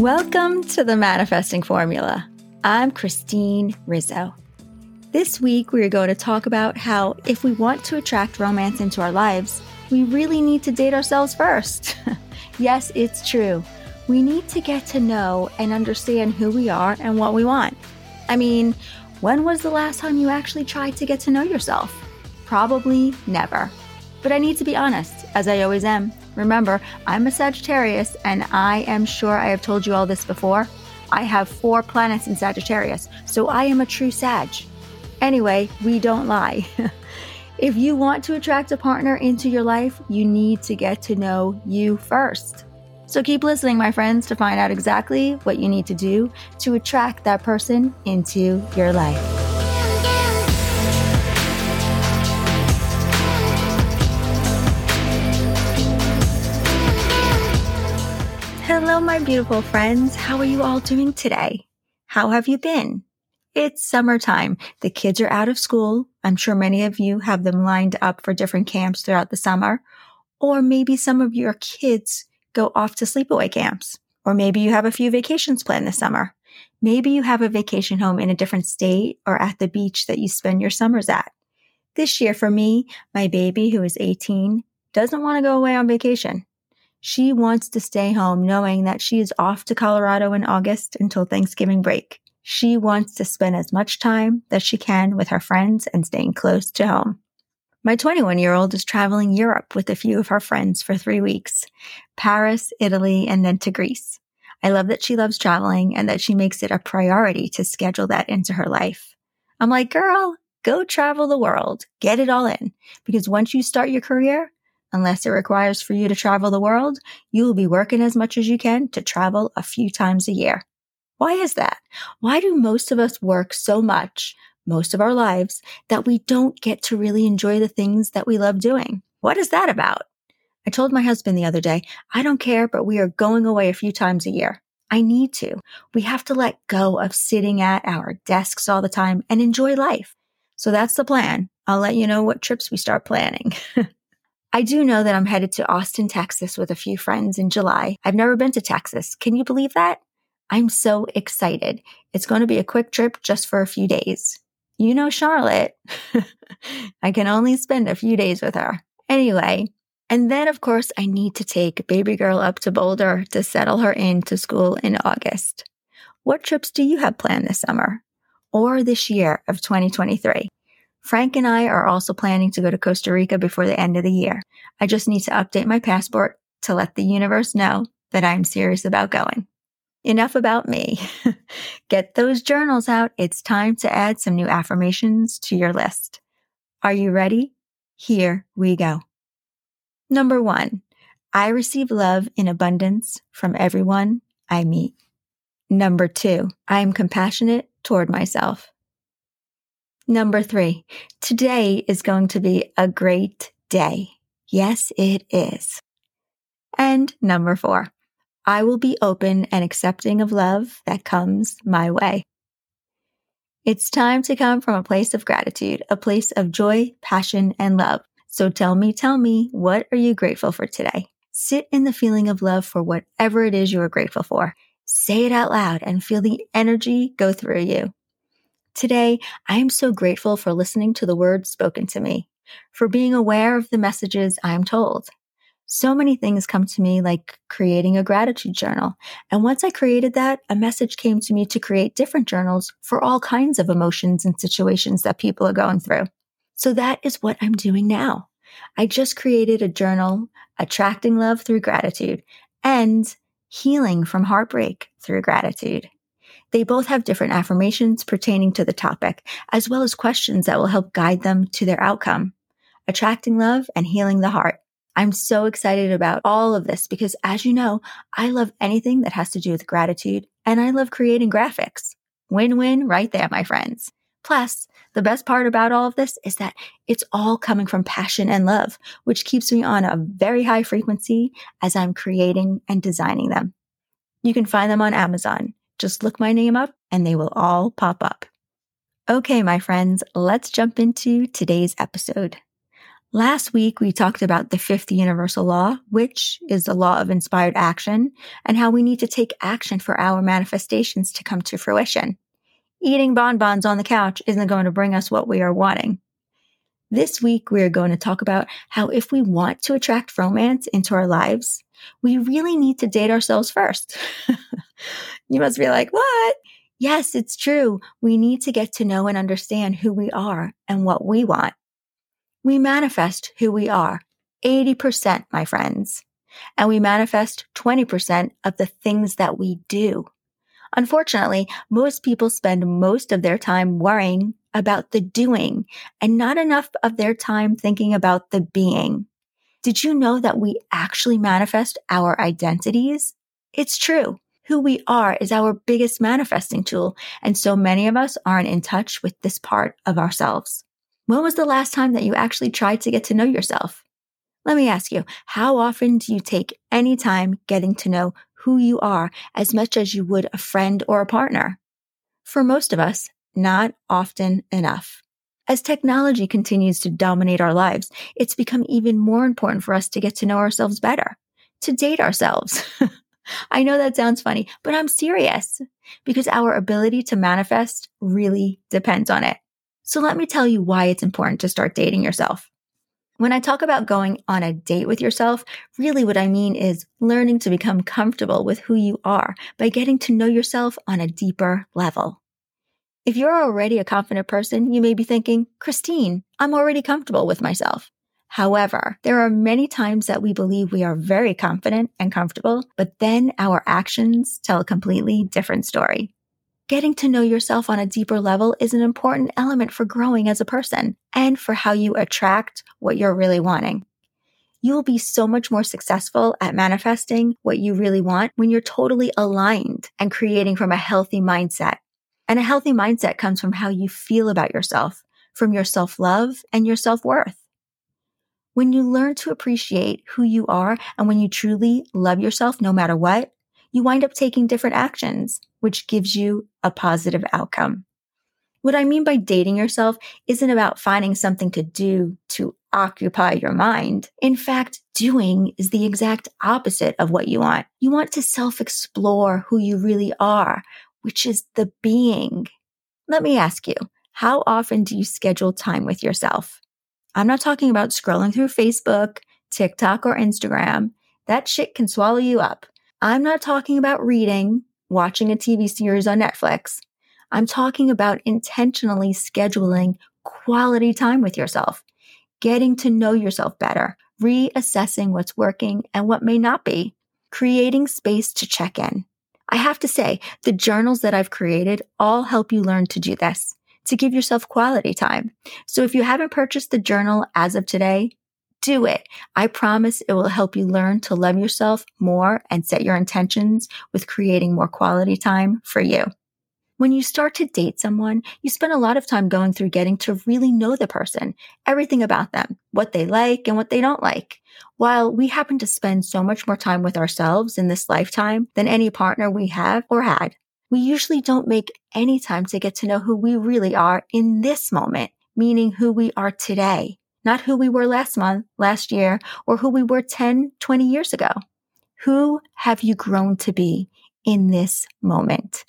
Welcome to the Manifesting Formula. I'm Christine Rizzo. This week, we are going to talk about how if we want to attract romance into our lives, we really need to date ourselves first. yes, it's true. We need to get to know and understand who we are and what we want. I mean, when was the last time you actually tried to get to know yourself? Probably never. But I need to be honest, as I always am. Remember, I'm a Sagittarius, and I am sure I have told you all this before. I have four planets in Sagittarius, so I am a true Sag. Anyway, we don't lie. if you want to attract a partner into your life, you need to get to know you first. So keep listening, my friends, to find out exactly what you need to do to attract that person into your life. My beautiful friends. How are you all doing today? How have you been? It's summertime. The kids are out of school. I'm sure many of you have them lined up for different camps throughout the summer. Or maybe some of your kids go off to sleepaway camps. Or maybe you have a few vacations planned this summer. Maybe you have a vacation home in a different state or at the beach that you spend your summers at. This year for me, my baby who is 18 doesn't want to go away on vacation. She wants to stay home knowing that she is off to Colorado in August until Thanksgiving break. She wants to spend as much time that she can with her friends and staying close to home. My 21 year old is traveling Europe with a few of her friends for three weeks Paris, Italy, and then to Greece. I love that she loves traveling and that she makes it a priority to schedule that into her life. I'm like, girl, go travel the world, get it all in. Because once you start your career, Unless it requires for you to travel the world, you will be working as much as you can to travel a few times a year. Why is that? Why do most of us work so much, most of our lives, that we don't get to really enjoy the things that we love doing? What is that about? I told my husband the other day, I don't care, but we are going away a few times a year. I need to. We have to let go of sitting at our desks all the time and enjoy life. So that's the plan. I'll let you know what trips we start planning. I do know that I'm headed to Austin, Texas with a few friends in July. I've never been to Texas. Can you believe that? I'm so excited. It's going to be a quick trip just for a few days. You know Charlotte. I can only spend a few days with her. Anyway, and then of course I need to take baby girl up to Boulder to settle her into school in August. What trips do you have planned this summer or this year of 2023? Frank and I are also planning to go to Costa Rica before the end of the year. I just need to update my passport to let the universe know that I'm serious about going. Enough about me. Get those journals out. It's time to add some new affirmations to your list. Are you ready? Here we go. Number one, I receive love in abundance from everyone I meet. Number two, I am compassionate toward myself. Number three, today is going to be a great day. Yes, it is. And number four, I will be open and accepting of love that comes my way. It's time to come from a place of gratitude, a place of joy, passion, and love. So tell me, tell me, what are you grateful for today? Sit in the feeling of love for whatever it is you are grateful for. Say it out loud and feel the energy go through you. Today, I am so grateful for listening to the words spoken to me, for being aware of the messages I'm told. So many things come to me like creating a gratitude journal. And once I created that, a message came to me to create different journals for all kinds of emotions and situations that people are going through. So that is what I'm doing now. I just created a journal, attracting love through gratitude and healing from heartbreak through gratitude. They both have different affirmations pertaining to the topic, as well as questions that will help guide them to their outcome. Attracting love and healing the heart. I'm so excited about all of this because as you know, I love anything that has to do with gratitude and I love creating graphics. Win-win right there, my friends. Plus, the best part about all of this is that it's all coming from passion and love, which keeps me on a very high frequency as I'm creating and designing them. You can find them on Amazon. Just look my name up and they will all pop up. Okay, my friends, let's jump into today's episode. Last week, we talked about the fifth universal law, which is the law of inspired action and how we need to take action for our manifestations to come to fruition. Eating bonbons on the couch isn't going to bring us what we are wanting. This week, we are going to talk about how if we want to attract romance into our lives, we really need to date ourselves first. you must be like, what? Yes, it's true. We need to get to know and understand who we are and what we want. We manifest who we are 80%, my friends, and we manifest 20% of the things that we do. Unfortunately, most people spend most of their time worrying about the doing and not enough of their time thinking about the being. Did you know that we actually manifest our identities? It's true. Who we are is our biggest manifesting tool. And so many of us aren't in touch with this part of ourselves. When was the last time that you actually tried to get to know yourself? Let me ask you, how often do you take any time getting to know who you are as much as you would a friend or a partner? For most of us, not often enough. As technology continues to dominate our lives, it's become even more important for us to get to know ourselves better, to date ourselves. I know that sounds funny, but I'm serious because our ability to manifest really depends on it. So let me tell you why it's important to start dating yourself. When I talk about going on a date with yourself, really what I mean is learning to become comfortable with who you are by getting to know yourself on a deeper level. If you're already a confident person, you may be thinking, Christine, I'm already comfortable with myself. However, there are many times that we believe we are very confident and comfortable, but then our actions tell a completely different story. Getting to know yourself on a deeper level is an important element for growing as a person and for how you attract what you're really wanting. You will be so much more successful at manifesting what you really want when you're totally aligned and creating from a healthy mindset. And a healthy mindset comes from how you feel about yourself, from your self love and your self worth. When you learn to appreciate who you are and when you truly love yourself no matter what, you wind up taking different actions, which gives you a positive outcome. What I mean by dating yourself isn't about finding something to do to occupy your mind. In fact, doing is the exact opposite of what you want. You want to self explore who you really are, which is the being. Let me ask you, how often do you schedule time with yourself? I'm not talking about scrolling through Facebook, TikTok, or Instagram. That shit can swallow you up. I'm not talking about reading, watching a TV series on Netflix. I'm talking about intentionally scheduling quality time with yourself, getting to know yourself better, reassessing what's working and what may not be, creating space to check in. I have to say, the journals that I've created all help you learn to do this, to give yourself quality time. So if you haven't purchased the journal as of today, do it. I promise it will help you learn to love yourself more and set your intentions with creating more quality time for you. When you start to date someone, you spend a lot of time going through getting to really know the person, everything about them, what they like and what they don't like. While we happen to spend so much more time with ourselves in this lifetime than any partner we have or had, we usually don't make any time to get to know who we really are in this moment, meaning who we are today not who we were last month, last year, or who we were 10, 20 years ago. Who have you grown to be in this moment?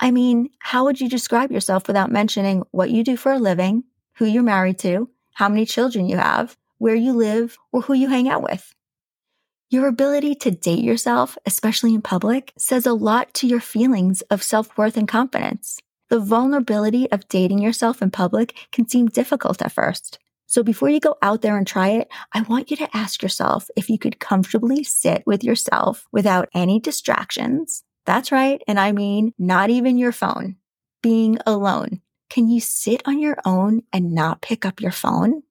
I mean, how would you describe yourself without mentioning what you do for a living, who you're married to, how many children you have, where you live, or who you hang out with? Your ability to date yourself, especially in public, says a lot to your feelings of self worth and confidence. The vulnerability of dating yourself in public can seem difficult at first. So before you go out there and try it, I want you to ask yourself if you could comfortably sit with yourself without any distractions. That's right. And I mean, not even your phone, being alone. Can you sit on your own and not pick up your phone?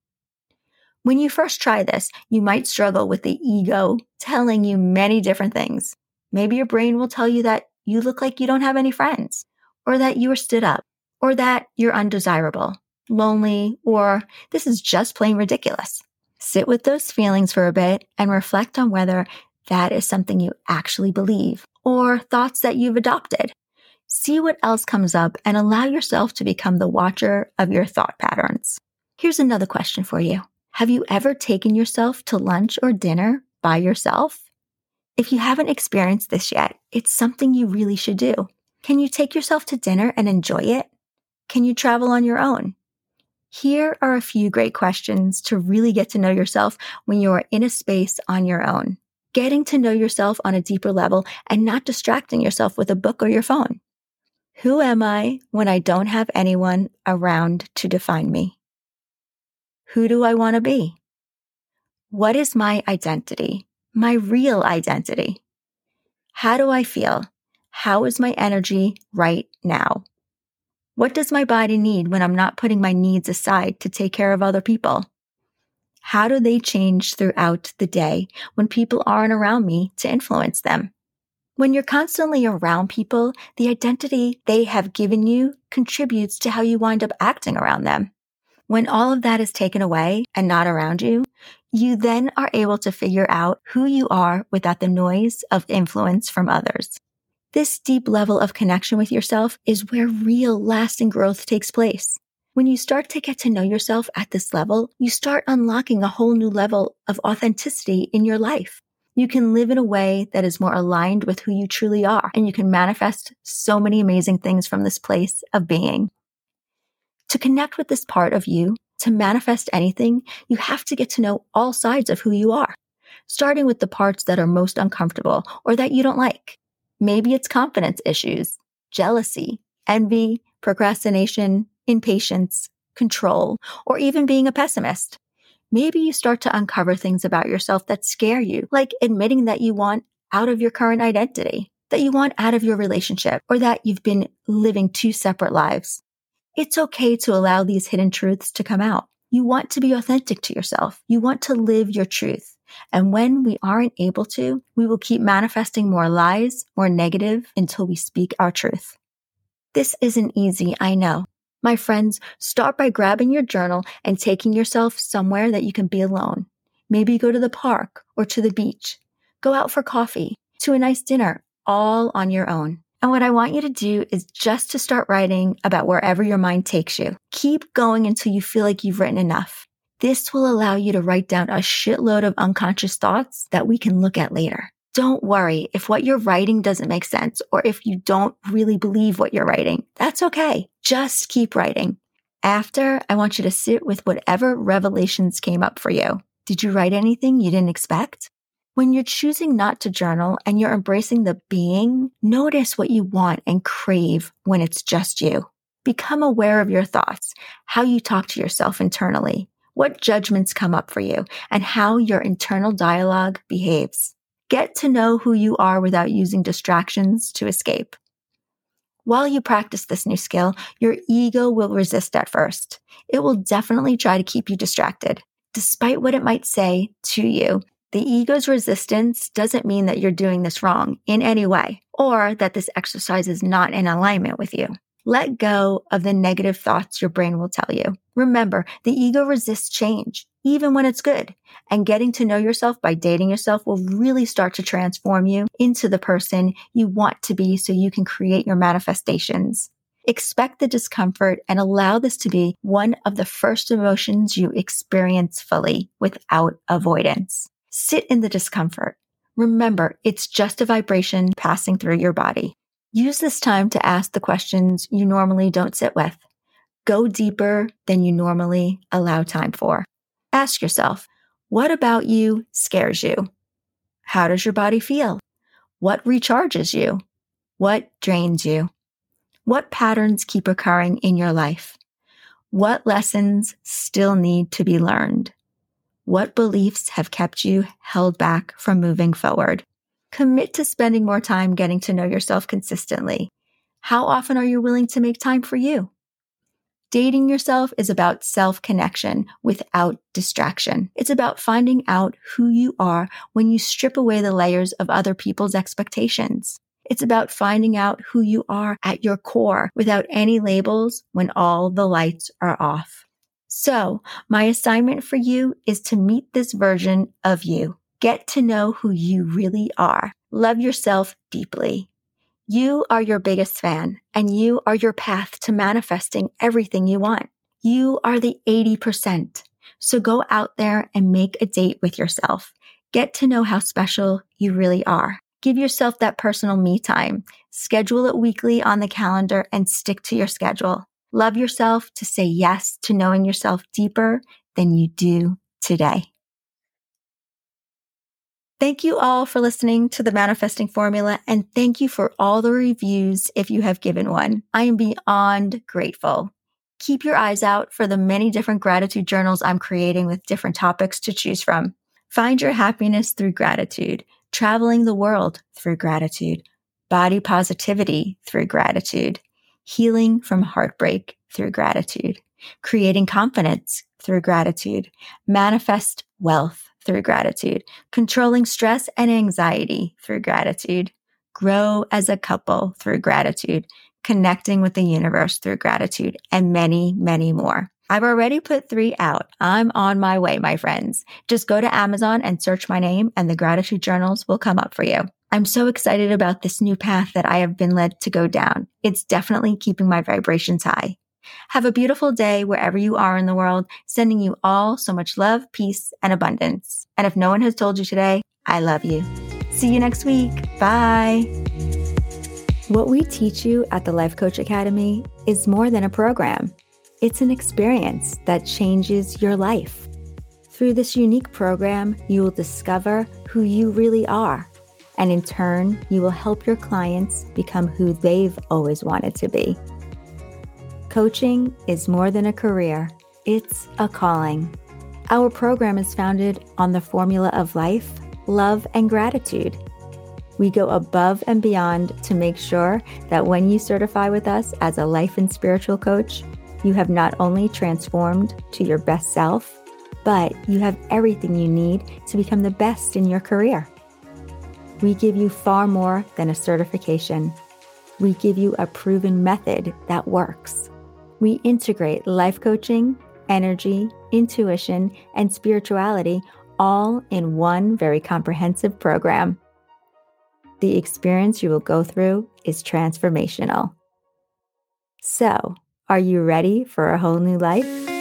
When you first try this, you might struggle with the ego telling you many different things. Maybe your brain will tell you that you look like you don't have any friends, or that you are stood up, or that you're undesirable, lonely, or this is just plain ridiculous. Sit with those feelings for a bit and reflect on whether that is something you actually believe or thoughts that you've adopted. See what else comes up and allow yourself to become the watcher of your thought patterns. Here's another question for you. Have you ever taken yourself to lunch or dinner by yourself? If you haven't experienced this yet, it's something you really should do. Can you take yourself to dinner and enjoy it? Can you travel on your own? Here are a few great questions to really get to know yourself when you are in a space on your own. Getting to know yourself on a deeper level and not distracting yourself with a book or your phone. Who am I when I don't have anyone around to define me? Who do I want to be? What is my identity? My real identity? How do I feel? How is my energy right now? What does my body need when I'm not putting my needs aside to take care of other people? How do they change throughout the day when people aren't around me to influence them? When you're constantly around people, the identity they have given you contributes to how you wind up acting around them. When all of that is taken away and not around you, you then are able to figure out who you are without the noise of influence from others. This deep level of connection with yourself is where real lasting growth takes place. When you start to get to know yourself at this level, you start unlocking a whole new level of authenticity in your life. You can live in a way that is more aligned with who you truly are, and you can manifest so many amazing things from this place of being. To connect with this part of you, to manifest anything, you have to get to know all sides of who you are, starting with the parts that are most uncomfortable or that you don't like. Maybe it's confidence issues, jealousy, envy, procrastination, impatience, control, or even being a pessimist maybe you start to uncover things about yourself that scare you, like admitting that you want out of your current identity, that you want out of your relationship, or that you've been living two separate lives. It's okay to allow these hidden truths to come out. You want to be authentic to yourself. You want to live your truth. And when we aren't able to, we will keep manifesting more lies, more negative until we speak our truth. This isn't easy, I know. My friends, start by grabbing your journal and taking yourself somewhere that you can be alone. Maybe go to the park or to the beach. Go out for coffee, to a nice dinner, all on your own. And what I want you to do is just to start writing about wherever your mind takes you. Keep going until you feel like you've written enough. This will allow you to write down a shitload of unconscious thoughts that we can look at later. Don't worry if what you're writing doesn't make sense or if you don't really believe what you're writing. That's okay. Just keep writing. After, I want you to sit with whatever revelations came up for you. Did you write anything you didn't expect? When you're choosing not to journal and you're embracing the being, notice what you want and crave when it's just you. Become aware of your thoughts, how you talk to yourself internally, what judgments come up for you, and how your internal dialogue behaves. Get to know who you are without using distractions to escape. While you practice this new skill, your ego will resist at first. It will definitely try to keep you distracted. Despite what it might say to you, the ego's resistance doesn't mean that you're doing this wrong in any way or that this exercise is not in alignment with you. Let go of the negative thoughts your brain will tell you. Remember, the ego resists change, even when it's good. And getting to know yourself by dating yourself will really start to transform you into the person you want to be so you can create your manifestations. Expect the discomfort and allow this to be one of the first emotions you experience fully without avoidance. Sit in the discomfort. Remember, it's just a vibration passing through your body. Use this time to ask the questions you normally don't sit with. Go deeper than you normally allow time for. Ask yourself, what about you scares you? How does your body feel? What recharges you? What drains you? What patterns keep occurring in your life? What lessons still need to be learned? What beliefs have kept you held back from moving forward? Commit to spending more time getting to know yourself consistently. How often are you willing to make time for you? Dating yourself is about self connection without distraction. It's about finding out who you are when you strip away the layers of other people's expectations. It's about finding out who you are at your core without any labels when all the lights are off. So my assignment for you is to meet this version of you. Get to know who you really are. Love yourself deeply. You are your biggest fan and you are your path to manifesting everything you want. You are the 80%. So go out there and make a date with yourself. Get to know how special you really are. Give yourself that personal me time. Schedule it weekly on the calendar and stick to your schedule. Love yourself to say yes to knowing yourself deeper than you do today. Thank you all for listening to the manifesting formula and thank you for all the reviews if you have given one. I am beyond grateful. Keep your eyes out for the many different gratitude journals I'm creating with different topics to choose from. Find your happiness through gratitude, traveling the world through gratitude, body positivity through gratitude, healing from heartbreak through gratitude, creating confidence through gratitude, manifest wealth through gratitude, controlling stress and anxiety through gratitude, grow as a couple through gratitude, connecting with the universe through gratitude, and many, many more. I've already put three out. I'm on my way, my friends. Just go to Amazon and search my name and the gratitude journals will come up for you. I'm so excited about this new path that I have been led to go down. It's definitely keeping my vibrations high. Have a beautiful day wherever you are in the world, sending you all so much love, peace, and abundance. And if no one has told you today, I love you. See you next week. Bye. What we teach you at the Life Coach Academy is more than a program. It's an experience that changes your life. Through this unique program, you will discover who you really are. And in turn, you will help your clients become who they've always wanted to be. Coaching is more than a career, it's a calling. Our program is founded on the formula of life, love, and gratitude. We go above and beyond to make sure that when you certify with us as a life and spiritual coach, you have not only transformed to your best self, but you have everything you need to become the best in your career. We give you far more than a certification. We give you a proven method that works. We integrate life coaching, energy, intuition, and spirituality all in one very comprehensive program. The experience you will go through is transformational. So, are you ready for a whole new life?